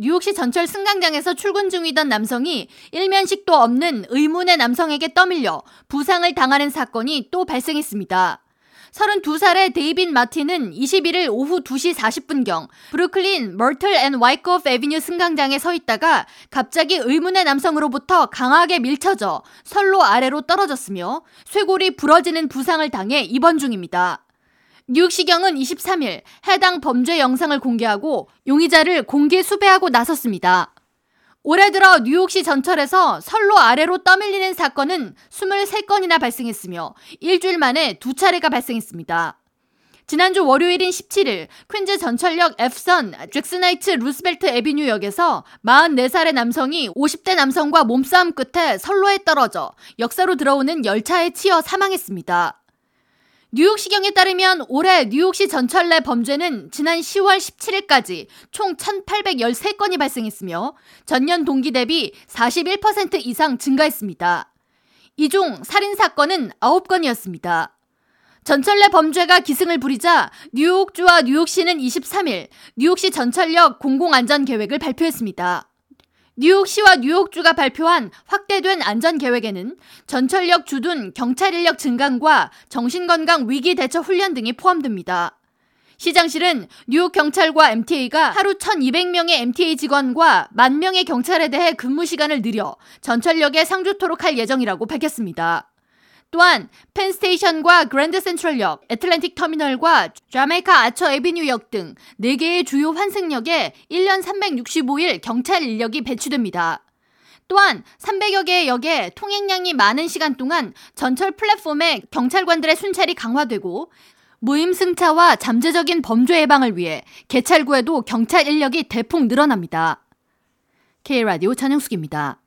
뉴욕시 전철 승강장에서 출근 중이던 남성이 일면식도 없는 의문의 남성에게 떠밀려 부상을 당하는 사건이 또 발생했습니다. 32살의 데이빈 마틴은 21일 오후 2시 40분경 브루클린 머틀 앤 와이코프 에비뉴 승강장에 서 있다가 갑자기 의문의 남성으로부터 강하게 밀쳐져 선로 아래로 떨어졌으며 쇄골이 부러지는 부상을 당해 입원 중입니다. 뉴욕시경은 23일 해당 범죄 영상을 공개하고 용의자를 공개 수배하고 나섰습니다. 올해 들어 뉴욕시 전철에서 선로 아래로 떠밀리는 사건은 23건이나 발생했으며 일주일 만에 두 차례가 발생했습니다. 지난주 월요일인 17일 퀸즈 전철역 F선 잭슨하이츠 루스벨트 에비뉴역에서 44살의 남성이 50대 남성과 몸싸움 끝에 선로에 떨어져 역사로 들어오는 열차에 치여 사망했습니다. 뉴욕시경에 따르면 올해 뉴욕시 전철 내 범죄는 지난 10월 17일까지 총 1,813건이 발생했으며 전년 동기 대비 41% 이상 증가했습니다. 이 중 살인사건은 9건이었습니다. 전철 내 범죄가 기승을 부리자 뉴욕주와 뉴욕시는 23일 뉴욕시 전철역 공공안전계획을 발표했습니다. 뉴욕시와 뉴욕주가 발표한 확대된 안전 계획에는 전철역 주둔 경찰 인력 증강과 정신건강 위기 대처 훈련 등이 포함됩니다. 시장실은 뉴욕 경찰과 MTA가 하루 1,200명의 MTA 직원과 만 명의 경찰에 대해 근무 시간을 늘려 전철역에 상주토록 할 예정이라고 밝혔습니다. 또한 펜스테이션과 그랜드 센트럴역, 애틀랜틱 터미널과 자메이카 아처 에비뉴역 등 4개의 주요 환승역에 1년 365일 경찰 인력이 배치됩니다. 또한 300여 개의 역에 통행량이 많은 시간 동안 전철 플랫폼에 경찰관들의 순찰이 강화되고 무임 승차와 잠재적인 범죄 예방을 위해 개찰구에도 경찰 인력이 대폭 늘어납니다. K라디오 전영숙입니다.